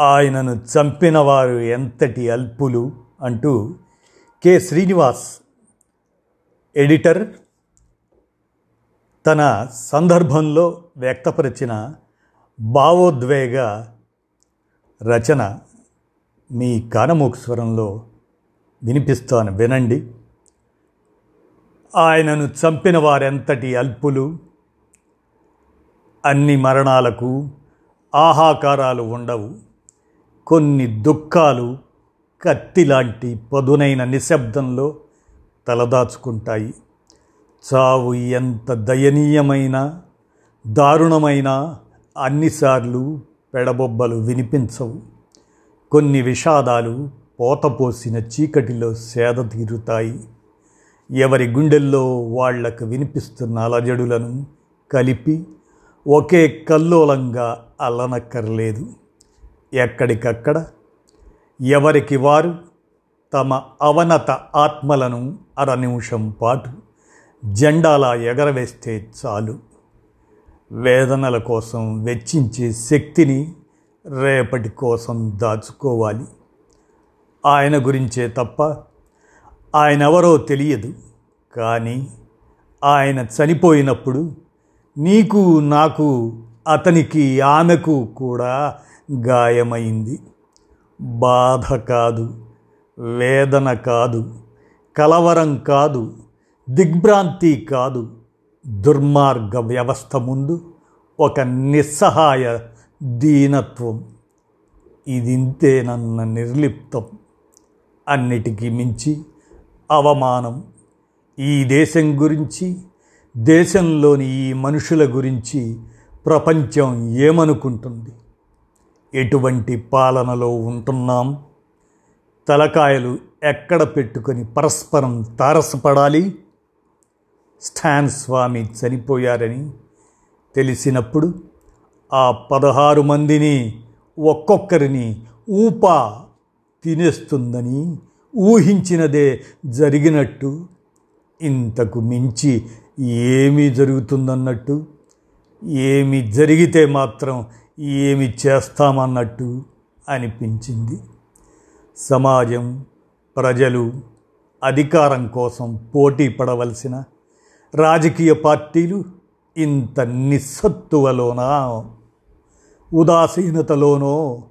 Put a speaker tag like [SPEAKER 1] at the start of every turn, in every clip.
[SPEAKER 1] ఆయనను చంపినవారు ఎంతటి అల్పులు అంటూ కె. శ్రీనివాస్ ఎడిటర్ తన సందర్భంలో వ్యక్తపరిచిన భావోద్వేగ రచన మీ కానమూకు స్వరంలో వినిపిస్తాను వినండి. ఆయనను చంపిన వారెంతటి అల్పులు అన్ని మరణాలకు ఆహాకారాలు ఉండవు. కొన్ని దుఃఖాలు కత్తిలాంటి పదునైన నిశ్శబ్దంలో తలదాచుకుంటాయి. చావు ఎంత దయనీయమైన దారుణమైన అన్నిసార్లు పెడబొబ్బలు వినిపించవు. కొన్ని విషాదాలు పోతపోసిన చీకటిలో సేద తీరుతాయి. ఎవరి గుండెల్లో వాళ్ళకు వినిపిస్తున్న అలజడులను కలిపి ఒకే కల్లోలంగా అల్లనక్కర్లేదు ఎక్కడికక్కడ? ఎవరికి వారు? తమ అవనత ఆత్మలను అర నిమిషం పాటు జెండాలా ఎగరవేస్తే చాలు. వేదనల కోసం వెచ్చించే శక్తిని రేపటి కోసం దాచుకోవాలి. ఆయన గురించే తప్ప ఆయన ఎవరో తెలియదు. కానీ ఆయన చనిపోయినప్పుడు నీకు నాకు అతనికి ఆమెకు కూడా గాయమైంది. బాధ కాదు వేదన కాదు కలవరం కాదు దిగ్భ్రాంతి కాదు. దుర్మార్గ వ్యవస్థ ముందు ఒక నిస్సహాయ దీనత్వం. ఇదింతేనన్న నిర్లిప్తం. అన్నిటికీ మించి అవమానం. ఈ దేశం గురించి దేశంలోని ఈ మనుషుల గురించి ప్రపంచం ఏమనుకుంటుంది? ఎటువంటి పాలనలో ఉంటున్నాం? తలకాయలు ఎక్కడ పెట్టుకొని పరస్పరం తారసపడాలి? స్టాన్ స్వామి చనిపోయారని తెలిసినప్పుడు ఆ పదహారు మందిని ఒక్కొక్కరిని ఊపా తినేస్తుందని ఊహించినదే జరిగినట్టు ఇంతకు మించి ఏమీ జరుగుతుందన్నట్టు? ఏమి జరిగితే మాత్రం ఏమి చేస్తామన్నట్టు అనిపించింది. సమాజం ప్రజలు అధికారం కోసం పోటీ పడవలసిన రాజకీయ పార్టీలు ఇంత నిస్సత్తువలోనా? ఉదాసీనతలోనో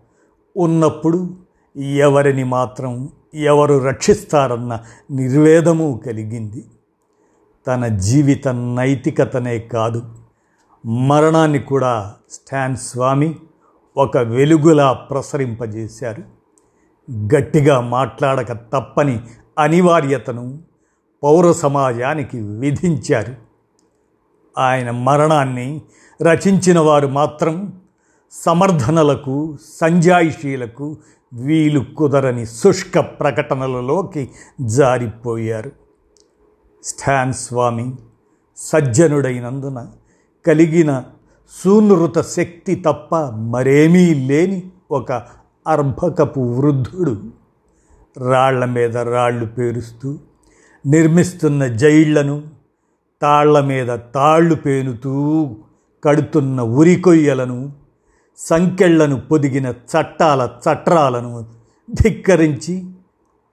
[SPEAKER 1] ఉన్నప్పుడు ఎవరిని మాత్రం ఎవరు రక్షిస్తారన్న నిర్వేదము కలిగింది. తన జీవిత నైతికతనే కాదు మరణాన్ని కూడా స్టాన్ స్వామి ఒక వెలుగులా ప్రసరింపజేశారు. గట్టిగా మాట్లాడక తప్పని అనివార్యతను పౌర సమాజానికి విధించారు. ఆయన మరణాన్ని రచించిన వారు మాత్రం సమర్థనలకు సంజాయిషీలకు వీలు కుదరని శుష్క ప్రకటనలలోకి జారిపోయారు. స్టాన్ స్వామి సజ్జనుడైనందున కలిగిన సూనృత శక్తి తప్ప మరేమీ లేని ఒక అర్భకపు వృద్ధుడు. రాళ్ళ మీద రాళ్ళు పేరుస్తూ నిర్మిస్తున్న జైళ్ళను తాళ్ళ మీద తాళ్ళు పేనుతూ కడుతున్న ఉరికొయ్యలను సంకెళ్ళను పొదిగిన చట్టాల చట్రాలను ధిక్కరించి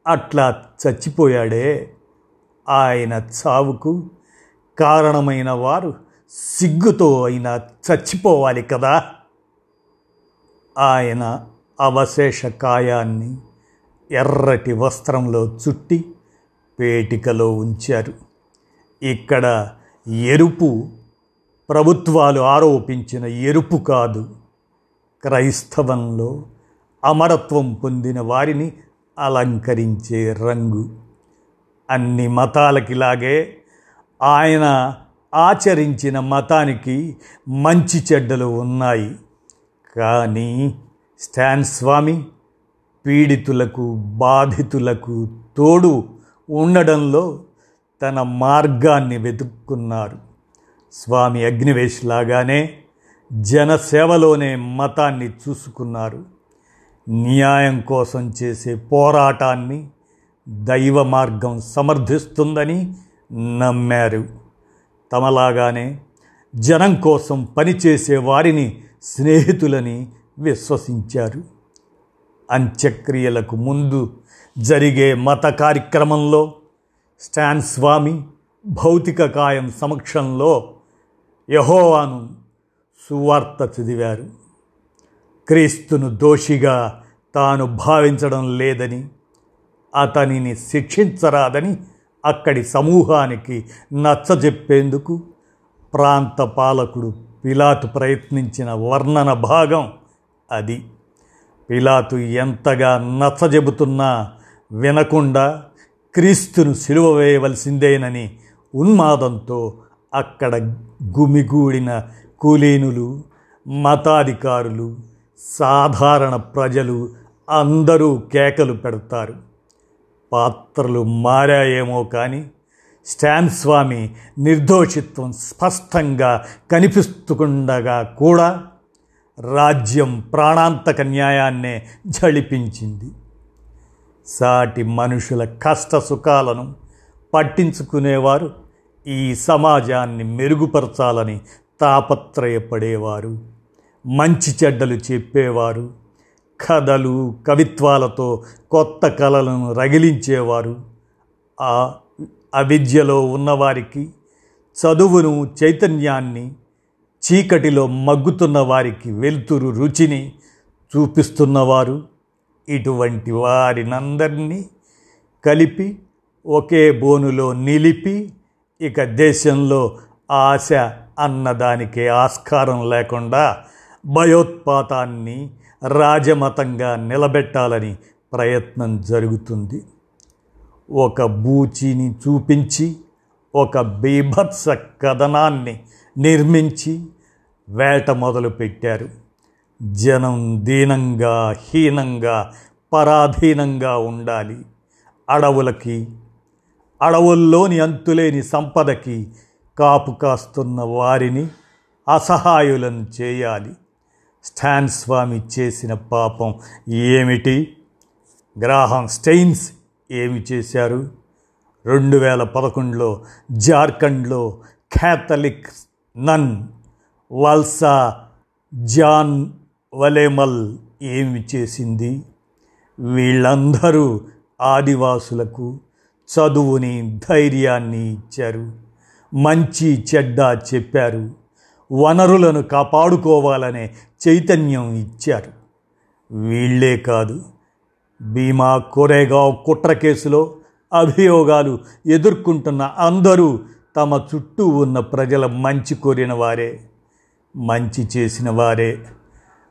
[SPEAKER 1] అట్లా చచ్చిపోయాడే. ఆయన చావుకు కారణమైన వారు సిగ్గుతో అయినా చచ్చిపోవాలి కదా? ఆయన అవశేష కాయాన్ని ఎర్రటి వస్త్రంలో చుట్టి పేటికలో ఉంచారు. ఇక్కడ ఎరుపు ప్రభుత్వాలు ఆరోపించిన ఎరుపు కాదు. క్రైస్తవంలో అమరత్వం పొందిన వారిని అలంకరించే రంగు. అన్ని మతాలకిలాగే ఆయన ఆచరించిన మతానికి మంచి చెడ్డలు ఉన్నాయి. కానీ స్టాన్ స్వామి పీడితులకు బాధితులకు తోడు ఉండడంలో తన మార్గాన్ని వెతుక్కున్నారు. స్వామి అగ్నివేష్ లాగానే జనసేవలోనే మతాన్ని చూసుకున్నారు. న్యాయం కోసం చేసే పోరాటాన్ని దైవ మార్గం సమర్థిస్తుందని నమ్మారు. తమలాగానే జనం కోసం పనిచేసే వారిని స్నేహితులని విశ్వసించారు. అంత్యక్రియలకు ముందు జరిగే మత కార్యక్రమంలో స్టాన్ స్వామి భౌతిక కాయం సమక్షంలో యహోవాను సువార్త చదివారు. క్రీస్తును దోషిగా తాను భావించడం లేదని అతనిని శిక్షించరాదని అక్కడి సమూహానికి నచ్చజెప్పేందుకు ప్రాంత పాలకుడు పిలాతు ప్రయత్నించిన వర్ణన భాగం అది. పిలాతు ఎంతగా నచ్చజెబుతున్నా వినకుండా క్రీస్తును సిలువ వేయవలసిందేనని ఉన్మాదంతో అక్కడ గుమిగూడిన కులీనులు మతాధికారులు సాధారణ ప్రజలు అందరూ కేకలు పెడతారు. పాత్రలు మారాయేమో కానీ స్టాన్ స్వామి నిర్దోషిత్వం స్పష్టంగా కనిపిస్తుండగా కూడా రాజ్యం ప్రాణాంతక న్యాయాన్నే జళిపించింది సాటి మనుషుల కష్ట సుఖాలను పట్టించుకునేవారు ఈ సమాజాన్ని మెరుగుపరచాలని తాపత్రయపడేవారు మంచి చెడ్డలు చెప్పేవారు. కథలు కవిత్వాలతో కొత్త కళలను రగిలించేవారు. ఆ అవిద్యలో ఉన్నవారికి చదువును చైతన్యాన్ని చీకటిలో మగ్గుతున్న వారికి వెలుతురు రుచిని చూపిస్తున్నవారు. ఇటువంటి వారినందరినీ కలిపి ఒకే బోనులో నిలిపి ఇక దేశంలో ఆశ అన్నదానికి ఆస్కారం లేకుండా భయోత్పాతాన్ని రాజమతంగా నిలబెట్టాలని ప్రయత్నం జరుగుతుంది. ఒక బూచిని చూపించి ఒక బీభత్స కథనాన్ని నిర్మించి వేట మొదలుపెట్టారు. జనం దీనంగా హీనంగా పరాధీనంగా ఉండాలి. అడవులకి అడవుల్లోని అంతులేని సంపదకి కాపు కాస్తున్న వారిని అసహాయులను చేయాలి. స్టాన్ స్వామి చేసిన పాపం ఏమిటి? గ్రాహం స్టెయిన్స్ ఏమి చేశారు? రెండు వేల పదకొండులో జార్ఖండ్లో క్యాథలిక్ నన్ వల్సా జాన్ వలేమల్ ఏమి చేసింది? వీళ్ళందరూ ఆదివాసులకు చదువుని ధైర్యాన్ని ఇచ్చారు. మంచి చెడ్డ చెప్పారు. వనరులను కాపాడుకోవాలనే చైతన్యం ఇచ్చారు. వీళ్ళే కాదు భీమా కోరేగావ్ కుట్ర కేసులో అభియోగాలు ఎదుర్కొంటున్న అందరూ తమ చుట్టూ ఉన్న ప్రజల మంచి కోరిన వారే మంచి చేసిన వారే.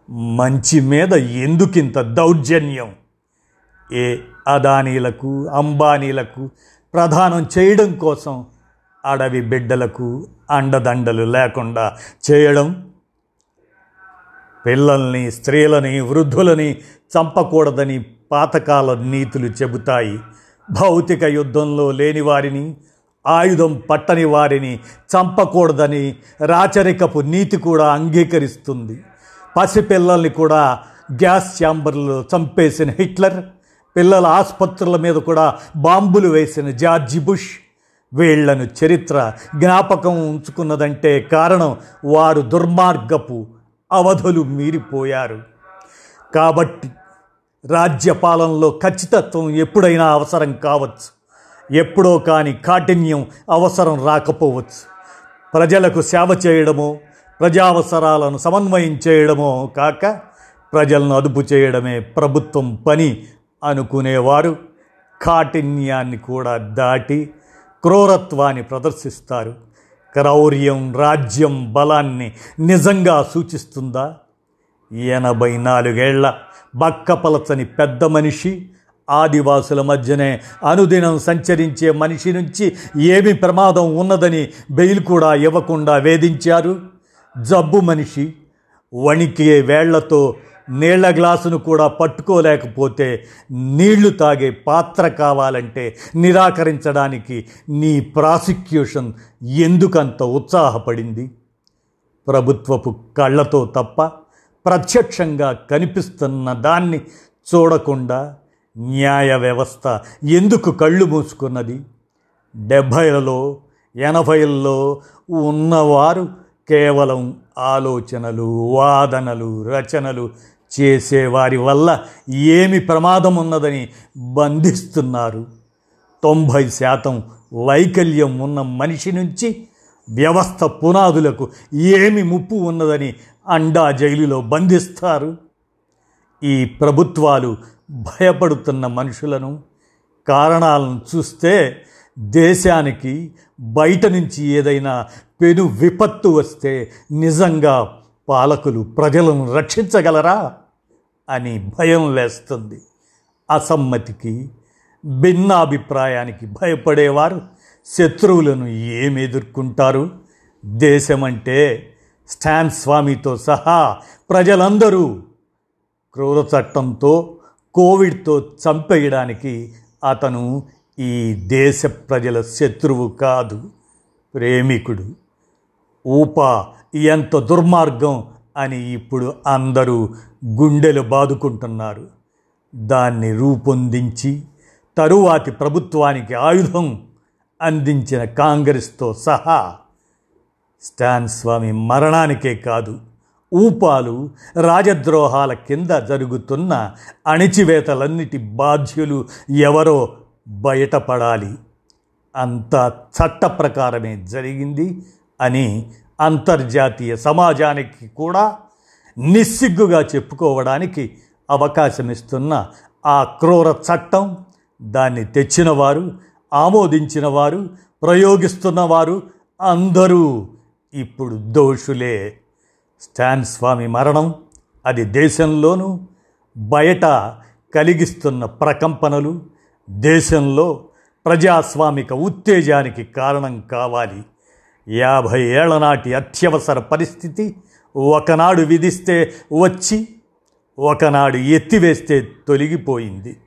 [SPEAKER 1] మంచి మీద ఎందుకింత దౌర్జన్యం? ఏ అదానీలకు అంబానీలకు ప్రధానం చేయడం కోసం అడవి బిడ్డలకు అండదండలు లేకుండా చేయడం పిల్లల్ని స్త్రీలని వృద్ధులని చంపకూడదని పాతకాల నీతులు చెబుతాయి. భౌతిక యుద్ధంలో లేని వారిని ఆయుధం పట్టని వారిని చంపకూడదని రాచరికపు నీతి కూడా అంగీకరిస్తుంది. పసిపిల్లల్ని కూడా గ్యాస్ ఛాంబర్లో చంపేసిన హిట్లర్ పిల్లల ఆసుపత్రుల మీద కూడా బాంబులు వేసిన జార్జి బుష్. వీళ్ళను చరిత్ర జ్ఞాపకం ఉంచుకున్నదంటే కారణం వారు దుర్మార్గపు అవధులు మీరిపోయారు. కాబట్టి రాజ్యపాలనలో ఖచ్చితత్వం ఎప్పుడైనా అవసరం కావచ్చు. ఎప్పుడో కాని కాఠిన్యం అవసరం రాకపోవచ్చు. ప్రజలకు సేవ చేయడమో ప్రజావసరాలను సమన్వయం చేయడమో కాక ప్రజలను అదుపు చేయడమే ప్రభుత్వం పని అనుకునేవారు. కాఠిన్యాన్ని కూడా దాటి క్రూరత్వాన్ని ప్రదర్శిస్తారు. క్రౌర్యం రాజ్యం బలాన్ని నిజంగా సూచిస్తుందా? ఎనభై నాలుగేళ్ళ బక్కపలచని పెద్ద మనిషి ఆదివాసుల మధ్యనే అనుదినం సంచరించే మనిషి నుంచి ఏమి ప్రమాదం ఉన్నదని బెయిల్ కూడా ఇవ్వకుండా వేధించారు? జబ్బు మనిషి వణికే వేళ్ళతో నీళ్ళ గ్లాసును కూడా పట్టుకోలేకపోతే నీళ్ళు తాగే పాత్ర కావాలంటే నిరాకరించడానికి నీ ప్రాసిక్యూషన్ ఎందుకంత ఉత్సాహపడింది? ప్రభుత్వపు కళ్ళతో తప్ప ప్రత్యక్షంగా కనిపిస్తున్న దాన్ని చూడకుండా న్యాయ వ్యవస్థ ఎందుకు కళ్ళు మూసుకున్నది? డెబ్భైలలో ఎనభైల్లో ఉన్నవారు కేవలం ఆలోచనలు వాదనలు రచనలు చేసేవారి వల్ల ఏమి ప్రమాదం ఉన్నదని బంధిస్తున్నారు. తొంభై శాతం వైకల్యం ఉన్న మనిషి నుంచి వ్యవస్థ పునాదులకు ఏమి ముప్పు ఉన్నదని అండా జైలులో బంధిస్తారు. ఈ ప్రభుత్వాలు భయపడుతున్న మనుషులను కారణాలను చూస్తే దేశానికి బయట నుంచి ఏదైనా పెను విపత్తు వస్తే నిజంగా పాలకులు ప్రజలను రక్షించగలరా? అని భయం లేస్తుంది. అసమ్మతికి భిన్నాభిప్రాయానికి భయపడేవారు శత్రువులను ఏమి ఎదుర్కొంటారు? దేశమంటే స్టాన్ స్వామితో సహా ప్రజలందరూ క్రూర చట్టంతో కోవిడ్తో చంపేయడానికి అతను ఈ దేశ ప్రజల శత్రువు కాదు. ప్రేమికుడు. ఊప ఎంత దుర్మార్గం అని ఇప్పుడు అందరూ గుండెలు బాదుకుంటున్నారు. దాన్ని రూపొందించి తరువాతి ప్రభుత్వానికి ఆయుధం అందించిన కాంగ్రెస్తో సహా స్టాన్ స్వామి మరణానికే కాదు ఊపాలు రాజద్రోహాల కింద జరుగుతున్న అణిచివేతలన్నిటి బాధ్యులు ఎవరో బయటపడాలి. అంతా చట్ట ప్రకారమే జరిగింది అని అంతర్జాతీయ సమాజానికి కూడా నిస్సిగ్గుగా చెప్పుకోవడానికి అవకాశం ఇస్తున్న ఆ క్రూర చట్టం దాన్ని తెచ్చినవారు ఆమోదించినవారు ప్రయోగిస్తున్నవారు అందరూ ఇప్పుడు దోషులే. స్టాన్ స్వామి మరణం అది దేశంలోనూ బయట కలిగిస్తున్న ప్రకంపనలు దేశంలో ప్రజాస్వామిక ఉత్తేజానికి కారణం కావాలి. యాభై ఏళ్ళ నాటి అత్యవసర పరిస్థితి ఒకనాడు విధిస్తే వచ్చి ఒకనాడు ఎత్తివేస్తే తొలగిపోయింది.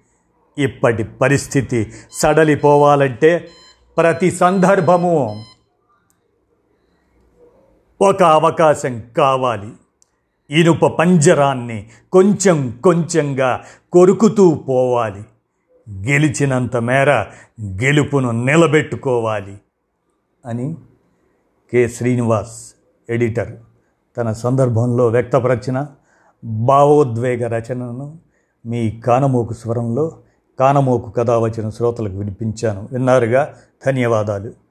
[SPEAKER 1] ఇప్పటి పరిస్థితి సడలిపోవాలంటే ప్రతి సందర్భము ఒక అవకాశం కావాలి. ఇనుప పంజరాన్ని కొంచెం కొంచెంగా కొరుకుతూ పోవాలి. గెలిచినంత మేర గెలుపును నిలబెట్టుకోవాలి అని కె. శ్రీనివాస్ ఎడిటర్. తన సందర్భంలో వ్యక్తపరచిన భావోద్వేగ రచనను మీ కానమోకు స్వరంలో కానమోకు కథ వచ్చిన శ్రోతలకు వినిపించాను. విన్నారుగా? ధన్యవాదాలు.